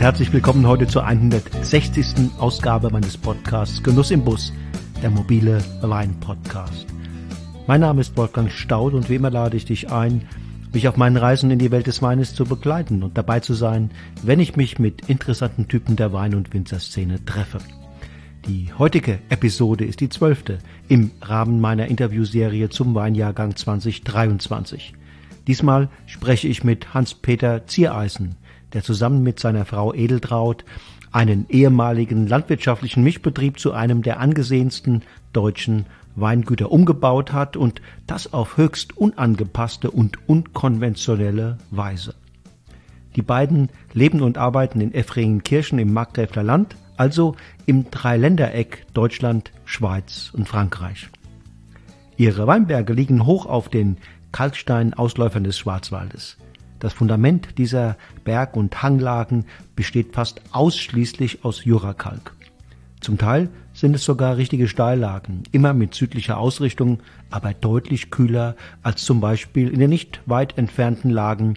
Und herzlich willkommen heute zur 160. Ausgabe meines Podcasts Genuss im Bus, der mobile Wein-Podcast. Mein Name ist Wolfgang Staud und wie immer lade ich dich ein, mich auf meinen Reisen in die Welt des Weines zu begleiten und dabei zu sein, wenn ich mich mit interessanten Typen der Wein- und Winzerszene treffe. Die heutige Episode ist die zwölfte im Rahmen meiner Interviewserie zum Weinjahrgang 2023. Diesmal spreche ich mit Hans-Peter Ziereisen, der zusammen mit seiner Frau Edeltraut einen ehemaligen landwirtschaftlichen Mischbetrieb zu einem der angesehensten deutschen Weingüter umgebaut hat und das auf höchst unangepasste und unkonventionelle Weise. Die beiden leben und arbeiten in Effringenkirchen im Markgräfler Land, also im Dreiländereck Deutschland, Schweiz und Frankreich. Ihre Weinberge liegen hoch auf den Kalkstein-Ausläufern des Schwarzwaldes. Das Fundament dieser Berg- und Hanglagen besteht fast ausschließlich aus Jurakalk. Zum Teil sind es sogar richtige Steillagen, immer mit südlicher Ausrichtung, aber deutlich kühler als zum Beispiel in den nicht weit entfernten Lagen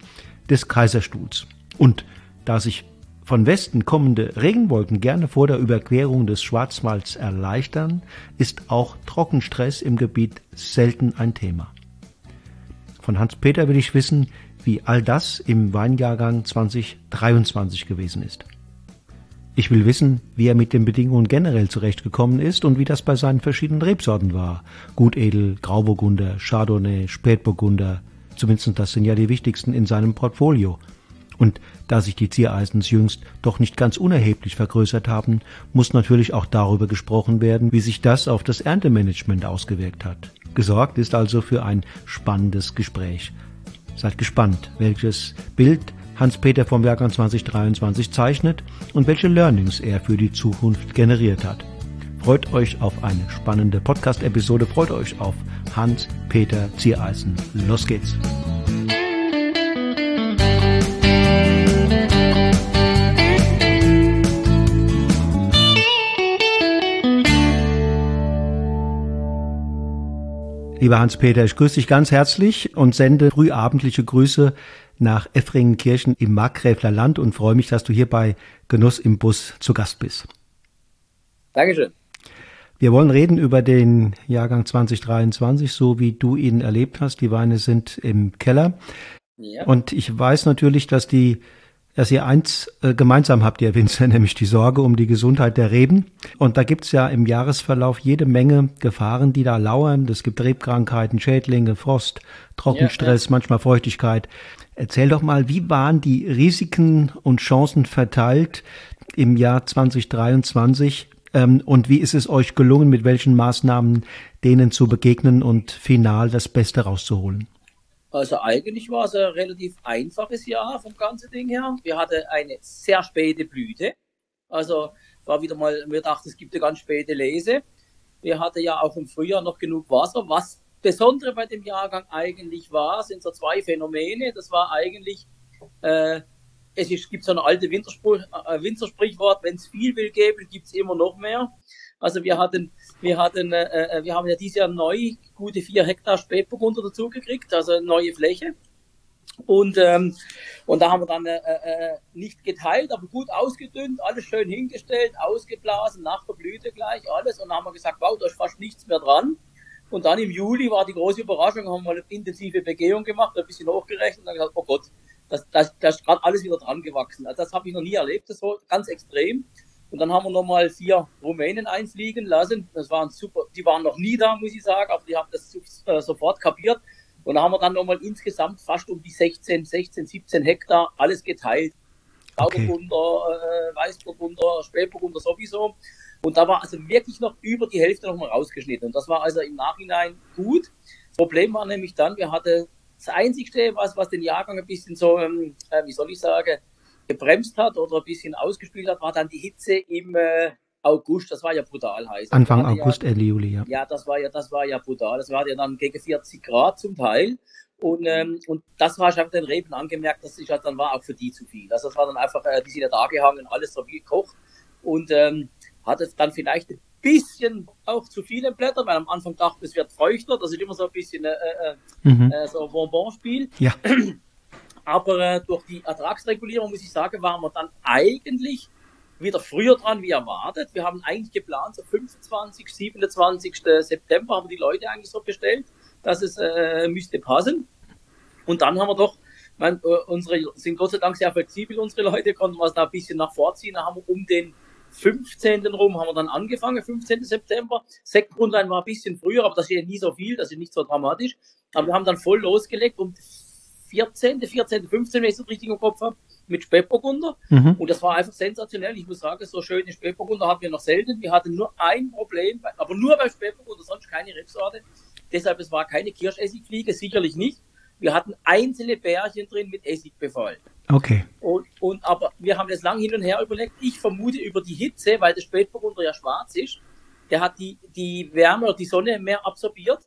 des Kaiserstuhls. Und da sich von Westen kommende Regenwolken gerne vor der Überquerung des Schwarzwalds erleichtern, ist auch Trockenstress im Gebiet selten ein Thema. Von Hans-Peter will ich wissen, wie all das im Weinjahrgang 2023 gewesen ist. Ich will wissen, wie er mit den Bedingungen generell zurechtgekommen ist und wie das bei seinen verschiedenen Rebsorten war. Gutedel, Grauburgunder, Chardonnay, Spätburgunder, zumindest das sind ja die wichtigsten in seinem Portfolio. Und da sich die Ziereisens jüngst doch nicht ganz unerheblich vergrößert haben, muss natürlich auch darüber gesprochen werden, wie sich das auf das Erntemanagement ausgewirkt hat. Gesorgt ist also für ein spannendes Gespräch. Seid gespannt, welches Bild Hans-Peter vom Jahrgang 2023 zeichnet und welche Learnings er für die Zukunft generiert hat. Freut euch auf eine spannende Podcast-Episode, freut euch auf Hans-Peter Ziereisen. Los geht's! Lieber Hans-Peter, ich grüße dich ganz herzlich und sende frühabendliche Grüße nach Effringenkirchen im Markgräfler Land und freue mich, dass du hier bei Genuss im Bus zu Gast bist. Dankeschön. Wir wollen reden über den Jahrgang 2023, so wie du ihn erlebt hast. Die Weine sind im Keller. Ja. Und ich weiß natürlich, dass die dass ihr eins äh, gemeinsam habt, ihr Winzer, nämlich die Sorge um die Gesundheit der Reben. Und da gibt's ja im Jahresverlauf jede Menge Gefahren, die da lauern. Es gibt Rebkrankheiten, Schädlinge, Frost, Trockenstress, ja, ja. manchmal Feuchtigkeit. Erzähl doch mal, wie waren die Risiken und Chancen verteilt im Jahr 2023 ähm, und wie ist es euch gelungen, mit welchen Maßnahmen denen zu begegnen und final das Beste rauszuholen? Also eigentlich war es ein relativ einfaches Jahr vom ganzen Ding her. Wir hatten eine sehr späte Blüte. Also war wieder mal, wir dachten, es gibt eine ganz späte Lese. Wir hatten ja auch im Frühjahr noch genug Wasser. Was Besondere bei dem Jahrgang eigentlich war, sind so zwei Phänomene. Das war eigentlich, äh, es ist, gibt so ein alte Winterspruch, äh, Wintersprichwort, wenn es viel will geben, gibt es immer noch mehr. Also wir hatten, wir hatten, äh, äh, wir haben ja dieses Jahr neu gute vier Hektar Spätburgunder dazu gekriegt, also neue Fläche. Und, ähm, und da haben wir dann äh, äh, nicht geteilt, aber gut ausgedünnt, alles schön hingestellt, ausgeblasen, nach der Blüte gleich, alles. Und dann haben wir gesagt, wow, da ist fast nichts mehr dran. Und dann im Juli war die große Überraschung, haben wir eine intensive Begehung gemacht, ein bisschen hochgerechnet und dann gesagt, oh Gott, das, das, das ist gerade alles wieder dran gewachsen. Also das habe ich noch nie erlebt, das so ganz extrem. Und dann haben wir nochmal vier Rumänen einfliegen lassen. Das waren super, die waren noch nie da, muss ich sagen, aber die haben das äh, sofort kapiert. Und da haben wir dann nochmal insgesamt fast um die 16, 16, 17 Hektar alles geteilt. Grauburgunder, okay. äh, Weißburgunder, Spätburgunder sowieso. Und da war also wirklich noch über die Hälfte nochmal rausgeschnitten. Und das war also im Nachhinein gut. Das Problem war nämlich dann, wir hatten das Einzigste, was, was den Jahrgang ein bisschen so, ähm, äh, wie soll ich sagen, gebremst hat oder ein bisschen ausgespielt hat, war dann die Hitze im äh, August. Das war ja brutal heiß. Anfang August, ja, Ende Juli, ja. Ja, das war ja, das war ja brutal. Das war ja dann gegen 40 Grad zum Teil. Und, ähm, und das war, ich habe den Reben angemerkt, dass ich halt dann war auch für die zu viel. Also das war dann einfach, äh, die sind ja da gehangen, alles so wie gekocht. Und ähm, hatte dann vielleicht ein bisschen auch zu viele Blätter, weil am Anfang dachte es wird feuchter. Das ist immer so ein bisschen äh, äh, mhm. äh, so ein Bonbonspiel. Ja. Aber äh, durch die Ertragsregulierung, muss ich sagen, waren wir dann eigentlich wieder früher dran wie erwartet. Wir haben eigentlich geplant, so 25, 27. September haben die Leute eigentlich so bestellt, dass es äh, müsste passen. Und dann haben wir doch, man, äh, unsere sind Gott sei Dank sehr flexibel, unsere Leute, konnten es da ein bisschen nach vorziehen. Da haben wir um den 15. rum haben wir dann angefangen, 15. September. Sektengrundlein war ein bisschen früher, aber das ist ja nie so viel, das ist nicht so dramatisch. Aber wir haben dann voll losgelegt um 14., 14., 15., wenn ich es richtig im Kopf habe, mit Spätburgunder. Mhm. Und das war einfach sensationell. Ich muss sagen, so schöne Spätburgunder hatten wir noch selten. Wir hatten nur ein Problem, aber nur beim Spätburgunder, sonst keine Rebsorte. Deshalb, es war keine Kirschessigfliege, sicherlich nicht. Wir hatten einzelne Bärchen drin mit Essigbefall. Okay. Und, und, aber wir haben das lang hin und her überlegt. Ich vermute über die Hitze, weil der Spätburgunder ja schwarz ist, der hat die, die Wärme oder die Sonne mehr absorbiert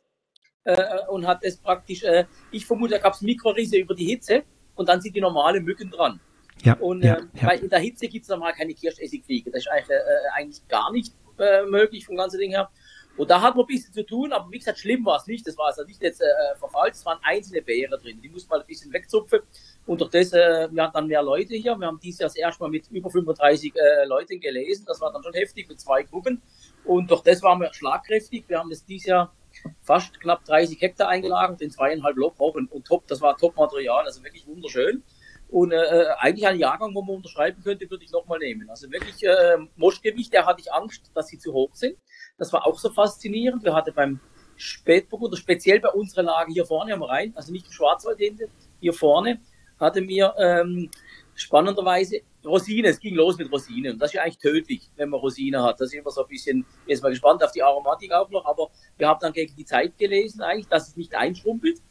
äh, und hat es praktisch, äh, ich vermute, da gab es Mikrorisse über die Hitze und dann sind die normale Mücken dran. Ja, und ja, äh, ja. Weil in der Hitze gibt es normal keine Kirschessigfliege. Das ist eigentlich, äh, eigentlich gar nicht äh, möglich vom ganzen Ding her. Und da hat man ein bisschen zu tun, aber wie gesagt, schlimm war es nicht. Das war also nicht jetzt äh, verfallt, es waren einzelne Beere drin. Die musste man ein bisschen wegzupfen. Und durch das, äh, wir hatten dann mehr Leute hier. Wir haben dieses Jahr das erste Mal mit über 35 äh, Leuten gelesen. Das war dann schon heftig mit zwei Gruppen. Und durch das waren wir schlagkräftig. Wir haben das dieses Jahr fast knapp 30 Hektar eingelagert in zweieinhalb Lokwochen und top, das war Top-Material, also wirklich wunderschön. Und äh, äh, eigentlich ein Jahrgang, wo man unterschreiben könnte, würde ich nochmal nehmen. Also wirklich äh, Moschgewicht, da hatte ich Angst, dass sie zu hoch sind. Das war auch so faszinierend. Wir hatten beim Spätburgunder, speziell bei unserer Lage hier vorne am Rhein, also nicht im Schwarzwald hinten, hier vorne, hatte mir ähm, spannenderweise Rosine, es ging los mit Rosinen. Und das ist ja eigentlich tödlich, wenn man Rosine hat. Das ist immer so ein bisschen, jetzt mal gespannt auf die Aromatik auch noch, aber wir haben dann gegen die Zeit gelesen eigentlich, dass es nicht einschrumpelt.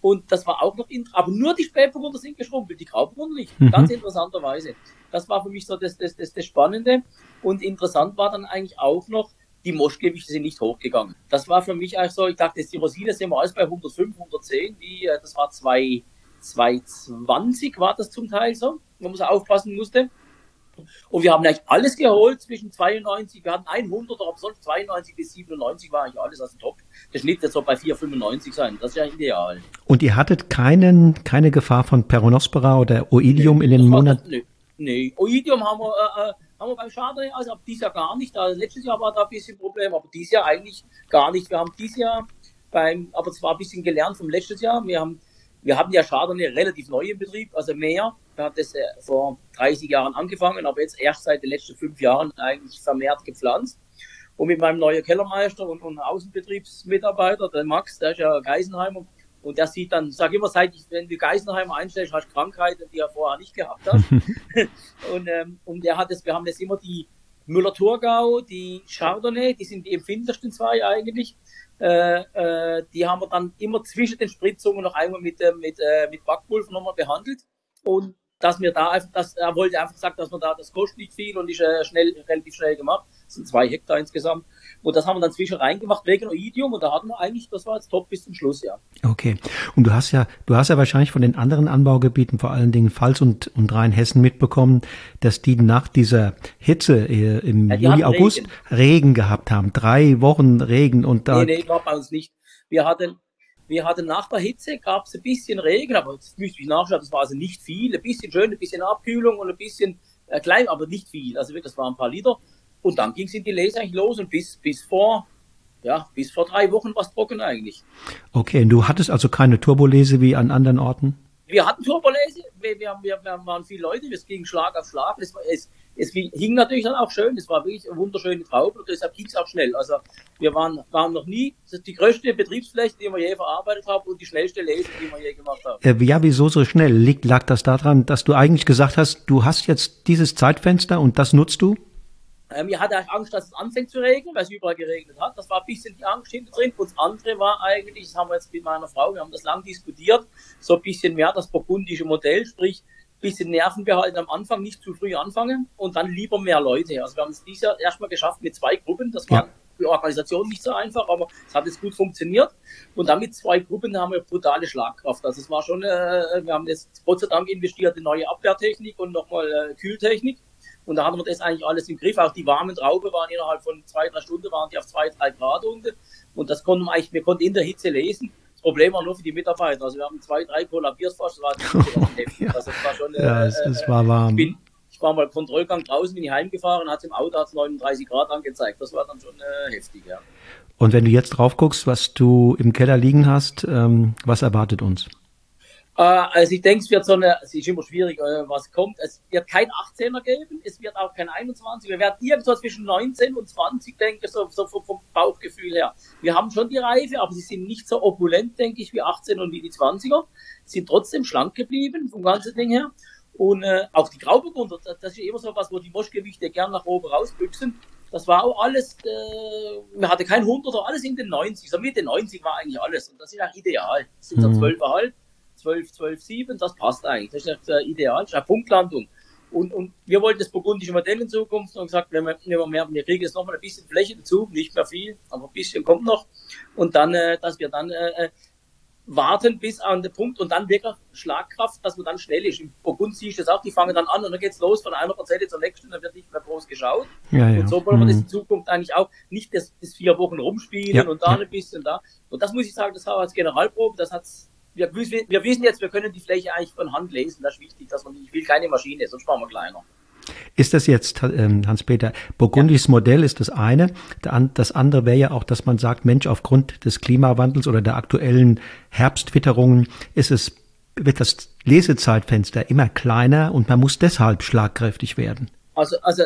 Und das war auch noch, aber nur die Spätburgunder sind geschrumpelt, die Grauburgunder nicht. Mhm. Ganz interessanterweise. Das war für mich so das, das, das, das Spannende. Und interessant war dann eigentlich auch noch, die Moschgewichte sind nicht hochgegangen. Das war für mich eigentlich so, ich dachte, die Rosine sind wir alles bei 105, 110, die, äh, das war zwei, 220 war das zum Teil so, wo man so aufpassen musste. Und wir haben eigentlich alles geholt zwischen 92, wir hatten 100, aber sonst 92 bis 97 war eigentlich alles also top. Der Schnitt jetzt so bei 4,95 sein, das ist ja ideal. Und ihr hattet keinen, keine Gefahr von Peronospora oder Oidium nee, in den Monaten? Nee, nee, Oidium haben wir, äh, äh, haben wir beim Chardonnay, also dieses Jahr gar nicht. Also letztes Jahr war da ein bisschen Problem, aber dieses Jahr eigentlich gar nicht. Wir haben dieses Jahr beim, aber es war ein bisschen gelernt vom letztes Jahr. Wir haben wir haben ja Chardonnay relativ neu im Betrieb, also mehr. Wir haben das äh, vor 30 Jahren angefangen, aber jetzt erst seit den letzten fünf Jahren eigentlich vermehrt gepflanzt. Und mit meinem neuen Kellermeister und, und Außenbetriebsmitarbeiter, der Max, der ist ja Geisenheimer, und der sieht dann, sag immer, seit ich, wenn du Geisenheimer einstellst, hast du Krankheiten, die er vorher nicht gehabt hat. und, ähm, und der hat das, wir haben das immer die Müller-Thurgau, die Chardonnay, die sind die empfindlichsten zwei eigentlich äh, äh, die haben wir dann immer zwischen den Spritzungen noch einmal mit, äh, mit, äh, mit Backpulver nochmal behandelt. Und dass mir da einfach, dass, er wollte einfach sagen, dass man da, das kostet nicht viel und ist äh, schnell, relativ schnell gemacht. Das sind zwei Hektar insgesamt. Und das haben wir dann zwischen reingemacht wegen Oidium und da hatten wir eigentlich, das war jetzt top bis zum Schluss, ja. Okay. Und du hast ja, du hast ja wahrscheinlich von den anderen Anbaugebieten, vor allen Dingen Pfalz und, und Rheinhessen mitbekommen, dass die nach dieser Hitze äh, im ja, Juli, August Regen. Regen. gehabt haben. Drei Wochen Regen und da. Nee, nee, war bei uns nicht. Wir hatten, wir hatten nach der Hitze gab es ein bisschen Regen, aber das müsste ich nachschauen, das war also nicht viel. Ein bisschen schön, ein bisschen Abkühlung und ein bisschen äh, klein, aber nicht viel. Also wirklich, das waren ein paar Liter. Und dann ging es in die Lese eigentlich los und bis, bis vor, ja, bis vor drei Wochen war es trocken eigentlich. Okay, und du hattest also keine Turbolese wie an anderen Orten? Wir hatten Turbolese, wir, wir, wir, wir waren viele Leute, es ging Schlag auf Schlag. Es, es, es hing natürlich dann auch schön, es war wirklich eine wunderschöne Traube und deshalb ging es auch schnell. Also wir waren, waren noch nie, das ist die größte Betriebsfläche, die wir je verarbeitet haben und die schnellste Lese, die wir je gemacht haben. Äh, ja, wieso so schnell? Liegt, lag das daran, dass du eigentlich gesagt hast, du hast jetzt dieses Zeitfenster und das nutzt du? Ähm, ich hatte Angst, dass es anfängt zu regnen, weil es überall geregnet hat. Das war ein bisschen die Angst hinter drin. Und das andere war eigentlich, das haben wir jetzt mit meiner Frau, wir haben das lang diskutiert, so ein bisschen mehr das burgundische Modell, sprich, bisschen Nerven behalten am Anfang, nicht zu früh anfangen und dann lieber mehr Leute. Also wir haben es dieses Jahr erstmal geschafft mit zwei Gruppen. Das war ja. die Organisation nicht so einfach, aber es hat jetzt gut funktioniert. Und dann mit zwei Gruppen haben wir brutale Schlagkraft. Also es war schon, äh, wir haben jetzt Gott sei Dank investiert in neue Abwehrtechnik und nochmal äh, Kühltechnik. Und da hatten wir das eigentlich alles im Griff. Auch die warmen Trauben waren innerhalb von zwei, drei Stunden waren die auf zwei, drei Grad unten. Und das konnten wir eigentlich, wir konnten in der Hitze lesen. Problem war nur für die Mitarbeiter. Also wir haben zwei, drei kollabiert fast. Das war, ja. also, das war schon, ja, äh, es, es, war warm. Ich, bin, ich war mal Kontrollgang draußen, bin ich heimgefahren, hat im Auto hat's 39 Grad angezeigt. Das war dann schon äh, heftig, ja. Und wenn du jetzt drauf guckst, was du im Keller liegen hast, ähm, was erwartet uns? Äh, also ich denke, es wird so eine, es ist immer schwierig, äh, was kommt. Es wird kein 18er geben, es wird auch kein 21. Wir werden irgendwo zwischen 19 und 20, denke ich, so, so vom, Bauchgefühl her. Wir haben schon die Reife, aber sie sind nicht so opulent, denke ich, wie 18 und wie die 20er. Sind trotzdem schlank geblieben, vom ganzen Ding her. Und äh, auch die Grauburgunder, das ist immer so was, wo die Moschgewichte gern nach oben rausbüchsen. Das war auch alles, äh, man hatte kein 100er, alles in den 90. So Mitte 90 war eigentlich alles. Und das ist auch ideal. Das sind so mhm. 12,5 12, 12, 7, das passt eigentlich. Das ist ja ideal, das ist eine Punktlandung. Und, und wir wollten das burgundische Modell in Zukunft und gesagt, wenn wir, wenn wir, mehr, wir kriegen jetzt noch mal ein bisschen Fläche dazu, nicht mehr viel, aber ein bisschen kommt noch. Und dann, äh, dass wir dann äh, äh warten bis an den Punkt und dann wirklich Schlagkraft, dass man dann schnell ist. Im Burgund siehst du das auch, die fangen dann an und dann geht's los von einer Parzelle zur nächsten, dann wird nicht mehr groß geschaut. Ja, ja. Und so wollen wir mhm. das in Zukunft eigentlich auch nicht das, das vier Wochen rumspielen ja, und da ein bisschen da. Und das muss ich sagen, das war als Generalprobe, das hat's wir, wir wissen jetzt, wir können die Fläche eigentlich von Hand lesen. Das ist wichtig, dass man, ich will keine Maschine, sonst machen wir kleiner. Ist das jetzt, ähm, Hans-Peter, burgundisches ja. Modell ist das eine. Das andere wäre ja auch, dass man sagt, Mensch, aufgrund des Klimawandels oder der aktuellen Herbstwitterungen ist es, wird das Lesezeitfenster immer kleiner und man muss deshalb schlagkräftig werden. Also, also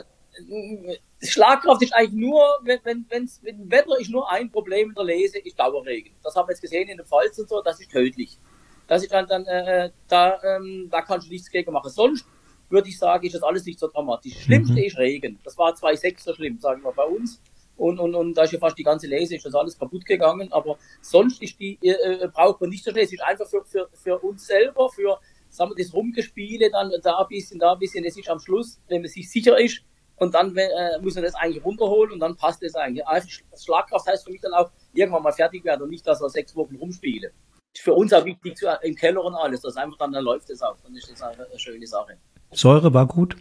Schlagkraft ist eigentlich nur, wenn, wenn, wenn's, wenn Wetter ist nur ein Problem in der Lese, ist Dauerregen. Das haben wir jetzt gesehen in der Pfalz und so, das ist tödlich. Das ist dann, dann äh, da, ähm, da kannst du nichts gegen machen. Sonst würde ich sagen, ist das alles nicht so dramatisch. Das Schlimmste mhm. ist Regen. Das war 2,6 so schlimm, sagen wir bei uns. Und, und, und da ist ja fast die ganze Lese, ist das alles kaputt gegangen. Aber sonst ist die, äh, äh braucht man nicht so schnell. Es ist einfach für, für, für uns selber, für, sagen wir, das Rumgespiele, dann da ein bisschen, da ein bisschen. Es ist am Schluss, wenn man sich sicher ist, und dann äh, muss man das eigentlich runterholen und dann passt es eigentlich. Also Schlagkraft heißt für mich dann auch irgendwann mal fertig werden und nicht, dass er sechs Wochen rumspiele. Ist für uns auch wichtig zu, im Keller und alles, das einfach dann, dann läuft es auch. Dann ist das eine, eine schöne Sache. Säure war gut?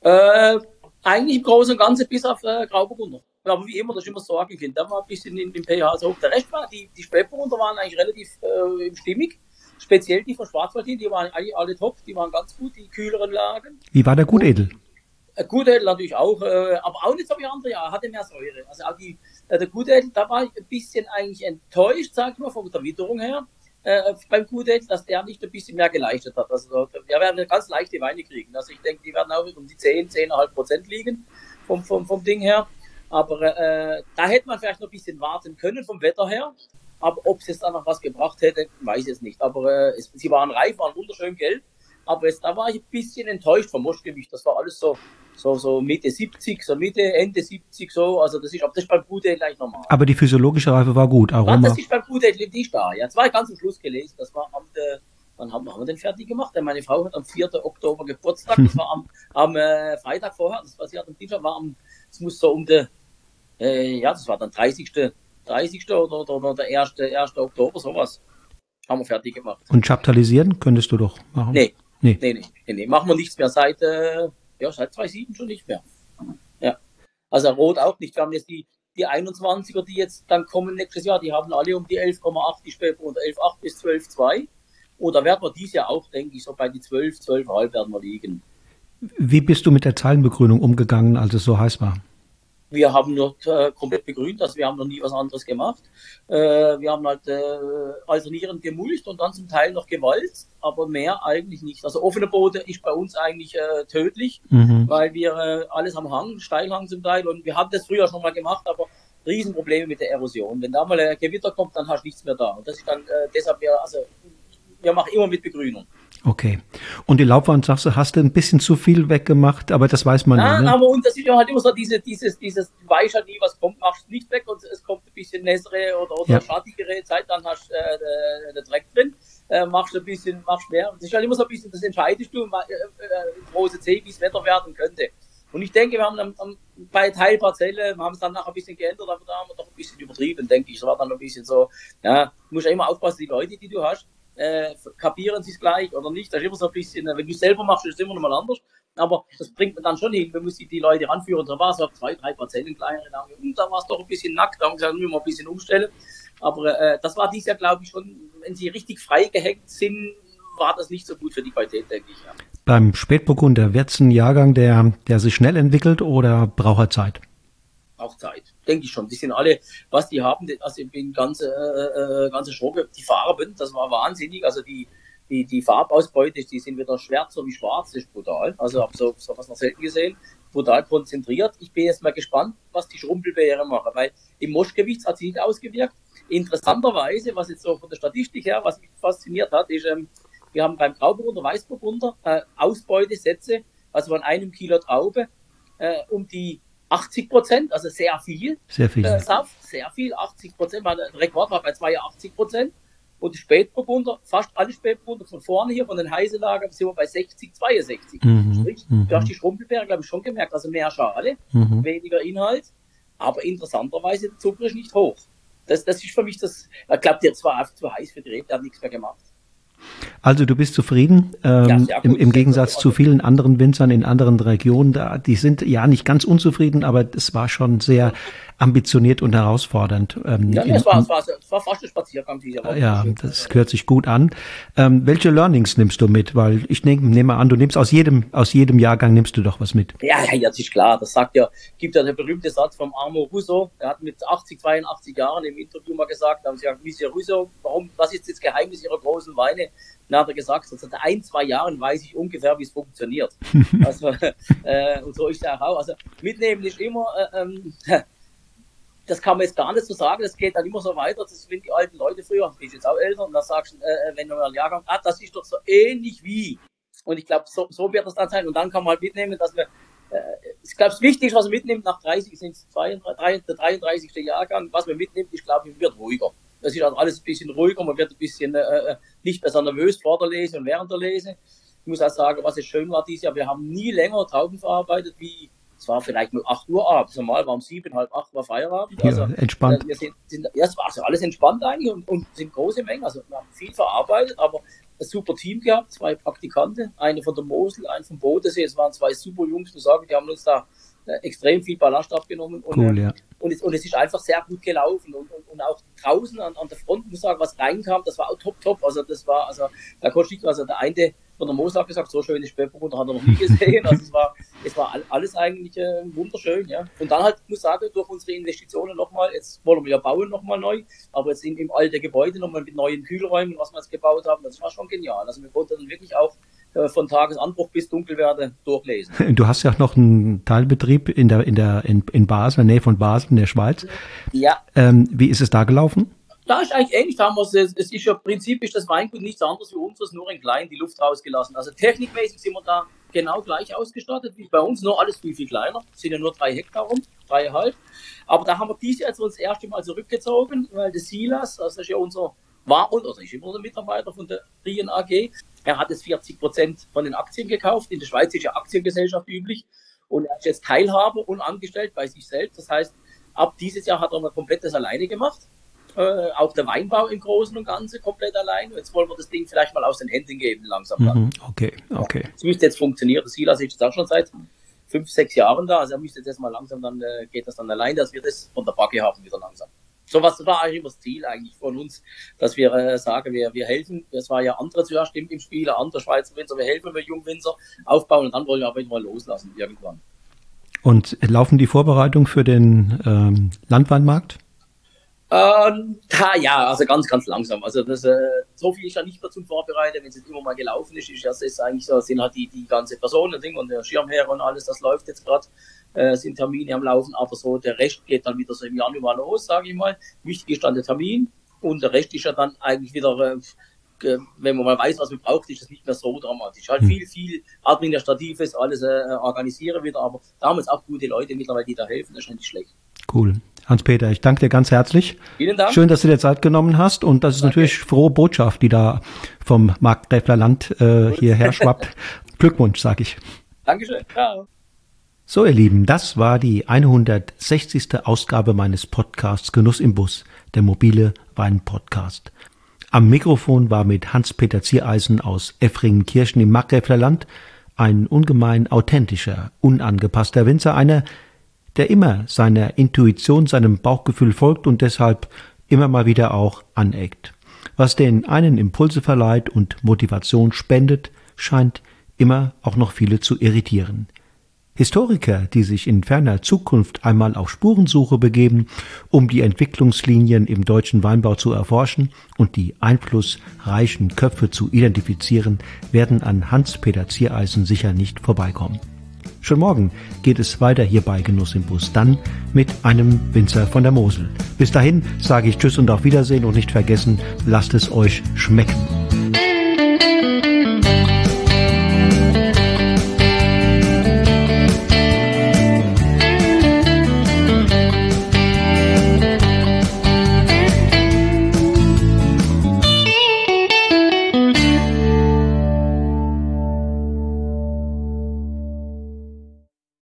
Äh, eigentlich im Großen und Ganzen bis auf äh, Grauburgunder. Aber wie immer, das ist immer Sorgenkind. Da war ein bisschen in, im pH so hoch. Der Rest war, die, die Spätburgunder waren eigentlich relativ äh, stimmig. Speziell die von Schwarzwaldin, die waren alle, alle top, die waren ganz gut, die kühleren Lagen. Wie war der Gutedel? Äh, Gutedel natürlich auch, äh, aber auch nicht so wie andere, ja, hatte mehr Säure. Also auch die, äh, der Gutedel, da war ich ein bisschen eigentlich enttäuscht, sag ich mal, von der Witterung her, äh, beim Gutedel, dass der nicht ein bisschen mehr geleistet hat. Also wir werden ganz leichte Weine kriegen. Also ich denke, die werden auch um die 10, 10,5 Prozent liegen vom, vom, vom Ding her. Aber äh, da hätte man vielleicht noch ein bisschen warten können vom Wetter her. Aber ob es jetzt da noch was gebracht hätte, weiß ich es nicht. Aber äh, es, sie waren reif, waren wunderschön gelb. Aber jetzt, da war ich ein bisschen enttäuscht vom Moschgewicht. Das war alles so so, so Mitte 70, so Mitte, Ende 70, so. Also das ist, aber das ist beim Gute gleich normal. Aber die physiologische Reife war gut, Aroma. Ja, das ist beim Gute nicht da. Ja, zwei ganz am Schluss gelesen. Das war am, äh, wann haben, haben wir den fertig gemacht? Meine Frau hat am 4. Oktober Geburtstag. Das war am, am äh, Freitag vorher. Das war sie hat am Dienstag, war am, das muss so um der, äh, ja, das war dann 30. 30. oder, oder, oder der 1. 1. Oktober, sowas. Haben wir fertig gemacht. Und chaptalisieren könntest du doch machen? Nee. Nee. Nee, nee, nee, nee. Machen wir nichts mehr seit, äh, ja, seit 2007 schon nicht mehr. Ja. Also Rot auch nicht. Wir haben jetzt die, die 21er, die jetzt dann kommen nächstes Jahr, die haben alle um die 11,8, die Spätburgunder 11,8 bis 12,2. Oder werden wir dies Jahr auch, denke ich, so bei die 12, 12,5 werden wir liegen. Wie bist du mit der Zeilenbegrünung umgegangen, als es so heiß war? Wir haben dort äh, komplett begrünt, also wir haben noch nie was anderes gemacht. Äh, wir haben halt äh, alternierend gemulcht und dann zum Teil noch gewalzt, aber mehr eigentlich nicht. Also offene Boote ist bei uns eigentlich äh, tödlich, mhm. weil wir äh, alles am Hang, Steilhang zum Teil und wir haben das früher schon mal gemacht, aber Riesenprobleme mit der Erosion. Wenn da mal ein Gewitter kommt, dann hast du nichts mehr da. Und das ist dann äh, deshalb wir, also wir machen immer mit Begrünung. Okay. Und die Laubwand, sagst du, hast du ein bisschen zu viel weggemacht, aber das weiß man ja. nicht. Ne? aber und das ist ja halt immer so diese, dieses, dieses, du weißt halt nie, was kommt, machst nicht weg und es kommt ein bisschen nässere oder, oder ja. schattigere Zeit, dann hast du äh, der Dreck drin, äh, machst ein bisschen, machst mehr. Das ist halt immer so ein bisschen, das entscheidest du, äh, äh, große C, wie es Wetter werden könnte. Und ich denke, wir haben dann, dann bei Teilparzelle, wir haben es dann nachher ein bisschen geändert, aber da haben wir doch ein bisschen übertrieben, denke ich. Es war dann ein bisschen so, ja, du musst ja immer aufpassen, die Leute, die du hast, äh, kapieren sie es gleich oder nicht. Das ist immer so ein bisschen, wenn du es selber machst, ist es immer noch mal anders. Aber das bringt man dann schon hin, wenn man die, die Leute ranführen. Da war es auf zwei, drei Prozent kleinere Lange. Und da war es doch ein bisschen nackt. Da haben wir gesagt, müssen wir ein bisschen umstellen. Aber äh, das war dies Jahr, glaube ich, schon, wenn sie richtig frei gehängt sind, war das nicht so gut für die Qualität, denke ich. Ja. Beim Spätburgunder wird es ein Jahrgang, der, der sich schnell entwickelt oder braucht er Zeit? Auch Zeit, denke ich schon. Die sind alle, was die haben, also ich bin ganz, äh, äh, ganze Schrobe, die Farben, das war wahnsinnig. Also die, die, die Farbausbeute, die sind wieder schwärzer wie schwarz, das ist brutal. Also habe so, so was noch selten gesehen. Brutal konzentriert. Ich bin jetzt mal gespannt, was die Schrumpelbeere machen, weil im Moschgewicht hat sie nicht ausgewirkt. Interessanterweise, was jetzt so von der Statistik her, was mich fasziniert hat, ist, ähm, wir haben beim Grauburgunder, Weißburgunder äh, Ausbeutesätze, also von einem Kilo Traube, äh, um die 80 Prozent, also sehr viel. Sehr viel. Äh, Saft, sehr viel, 80 Prozent. Der Rekord war bei 82 Prozent. Und die Spätburgunder, fast alle Spätburgunder von vorne hier, von den Heiselagern, sind wir bei 60, 62. Mhm, Sprich, mhm. du hast die Schrumpelbeere, glaube ich, schon gemerkt. Also mehr Schale, mhm. weniger Inhalt. Aber interessanterweise, der Zucker ist nicht hoch. Das, das ist für mich das, ich glaube, der war einfach zu heiß für die Rebe, der hat nichts mehr gemacht. Also du bist zufrieden, ähm, ja, im, im, Gegensatz zu vielen anderen Winzern in anderen Regionen. Da, die sind ja nicht ganz unzufrieden, aber es war schon sehr ambitioniert und herausfordernd. Ähm, ja, in, es, war, es, war, es war fast ein Spaziergang dieser Woche. Ja, das hört sich gut an. Ähm, welche Learnings nimmst du mit? Weil ich nehme, nehme an, du nimmst aus jedem, aus jedem Jahrgang nimmst du doch was mit. Ja, ja, das ist klar. Das sagt ja, gibt ja der berühmte Satz vom Armo Russo. Er hat mit 80, 82 Jahren im Interview mal gesagt, haben sie gesagt, Monsieur Russo, warum, was ist das Geheimnis Ihrer großen Weine? Dann hat er gesagt, so seit ein, zwei Jahren weiß ich ungefähr, wie es funktioniert. also, äh, und so ist er auch. Also mitnehmen ist immer, äh, ähm, das kann man jetzt gar nicht so sagen, das geht dann immer so weiter, das sind die alten Leute früher, ich bin jetzt auch älter, und dann sagst du, äh, wenn du mal Jahrgang, ah, das ist doch so ähnlich wie. Und ich glaube, so, so wird das dann sein. Und dann kann man halt mitnehmen, dass wir, äh, ich glaube, das Wichtigste, was man mitnimmt, nach 30 sind es 32, der 33. Jahrgang, was man mitnimmt, ich glaube, wird ruhiger. Das ist halt alles ein bisschen ruhiger, man wird ein bisschen äh, äh, nicht mehr so nervös vor der Lese und während der Lese. Ich muss auch sagen, was jetzt schön war dieses Jahr, wir haben nie länger Trauben verarbeitet wie es war vielleicht nur 8 Uhr abends. Normal war um 7, halb 8 war Feierabend. Also, ja, entspannt. Äh, wir sind, sind, ja, es war also alles entspannt eigentlich und, und sind große Mengen. Also wir haben viel verarbeitet, aber ein super Team gehabt, zwei Praktikanten, eine von der Mosel, eine vom Bodensee. Es waren zwei super Jungs, muss sagen, die haben uns da extrem viel Ballast abgenommen. Und, cool, ja. und, es, und es ist einfach sehr gut gelaufen. Und, und, und auch draußen an, an der Front, muss ich sagen, was reinkam, das war auch top, top. Also das war, also da konnte ich, also der eine von der Moos gesagt, so schöne Spätburgunder hat er noch nie gesehen. Also es war, es war alles eigentlich äh, wunderschön, ja. Und dann halt, ich muss sagen, durch unsere Investitionen nochmal, jetzt wollen wir ja bauen nochmal neu, aber jetzt in, im alten Gebäude nochmal mit neuen Kühlräumen, was wir jetzt gebaut haben, das war schon genial. Also wir konnten dann wirklich auch äh, von Tagesanbruch bis Dunkelwerde durchlesen. Du hast ja noch einen Teilbetrieb in der, in der, in, in Basel, in der Nähe von Basel, in der Schweiz. Ja. Ähm, wie ist es da gelaufen? da ist eigentlich ähnlich. Da haben wir es, es ist ja prinzipisch das Weingut nichts anderes wie unseres, nur in klein die Luft rausgelassen. Also technikmäßig sind wir da genau gleich ausgestattet wie bei uns, nur alles viel, viel kleiner. Es sind ja nur drei Hektar rum, dreieinhalb. Aber da haben wir dieses Jahr uns das erste Mal zurückgezogen, weil der Silas, das ist ja unser, war und, also ist immer unser Mitarbeiter von der Rien AG, er hat jetzt 40 Prozent von den Aktien gekauft. In der Schweiz ist ja Aktiengesellschaft üblich. Und er ist jetzt Teilhaber und angestellt bei sich selbst. Das heißt, ab dieses Jahr hat er mal komplett das alleine gemacht. Äh, auch der Weinbau im Großen und Ganzen komplett allein. Jetzt wollen wir das Ding vielleicht mal aus den Händen geben, langsam. Mhm, okay, okay. Es müsste jetzt funktionieren. Silas ist jetzt auch schon seit fünf, sechs Jahren da. Also er müsste jetzt mal langsam, dann äh, geht das dann allein, dass wir das von der Backe haben wieder langsam. So was war eigentlich immer das Ziel eigentlich von uns, dass wir äh, sagen, wir, wir helfen. Es war ja andere zuerst im, im Spiel, andere Schweizer Winzer, wir helfen wir Jungwinzer aufbauen und dann wollen wir aber mal loslassen irgendwann. Und laufen die Vorbereitungen für den ähm, Landweinmarkt? Ähm, ja, also ganz, ganz langsam. Also das, äh, so viel ist ja nicht mehr zum Vorbereiten, wenn es jetzt immer mal gelaufen ist, ist das ist eigentlich so, sind halt die, die ganze Personen Ding und der Schirmherr und alles, das läuft jetzt gerade, äh, sind Termine am Laufen, aber so der Rest geht dann wieder so im Januar los, sage ich mal. Wichtig ist dann der Termin und der Rest ist ja dann eigentlich wieder, äh, wenn man mal weiß, was man braucht, ist das nicht mehr so dramatisch. Halt hm. viel, viel Administratives, alles äh, organisieren wieder, aber da haben jetzt auch gute Leute mittlerweile, die da helfen, das ist nicht schlecht. Cool. Hans-Peter, ich danke dir ganz herzlich. Vielen Dank. Schön, dass du dir Zeit genommen hast und das ist danke. natürlich frohe Botschaft, die da vom Markgräfler Land äh, hierher schwappt. Glückwunsch, sag ich. Dankeschön. Ciao. So, ihr Lieben, das war die 160. Ausgabe meines Podcasts Genuss im Bus, der mobile Wein-Podcast. Am Mikrofon war mit Hans-Peter Ziereisen aus Effringen-Kirchen im Markgräfler Land ein ungemein authentischer, unangepasster Winzer, einer, der immer seiner Intuition, seinem Bauchgefühl folgt und deshalb immer mal wieder auch aneckt. Was den einen Impulse verleiht und Motivation spendet, scheint immer auch noch viele zu irritieren. Historiker, die sich in ferner Zukunft einmal auf Spurensuche begeben, um die Entwicklungslinien im deutschen Weinbau zu erforschen und die einflussreichen Köpfe zu identifizieren, werden an Hans-Peter Ziereisen sicher nicht vorbeikommen. Schon morgen geht es weiter hier bei Genuss im Bus, dann mit einem Winzer von der Mosel. Bis dahin sage ich Tschüss und auf Wiedersehen und nicht vergessen, lasst es euch schmecken.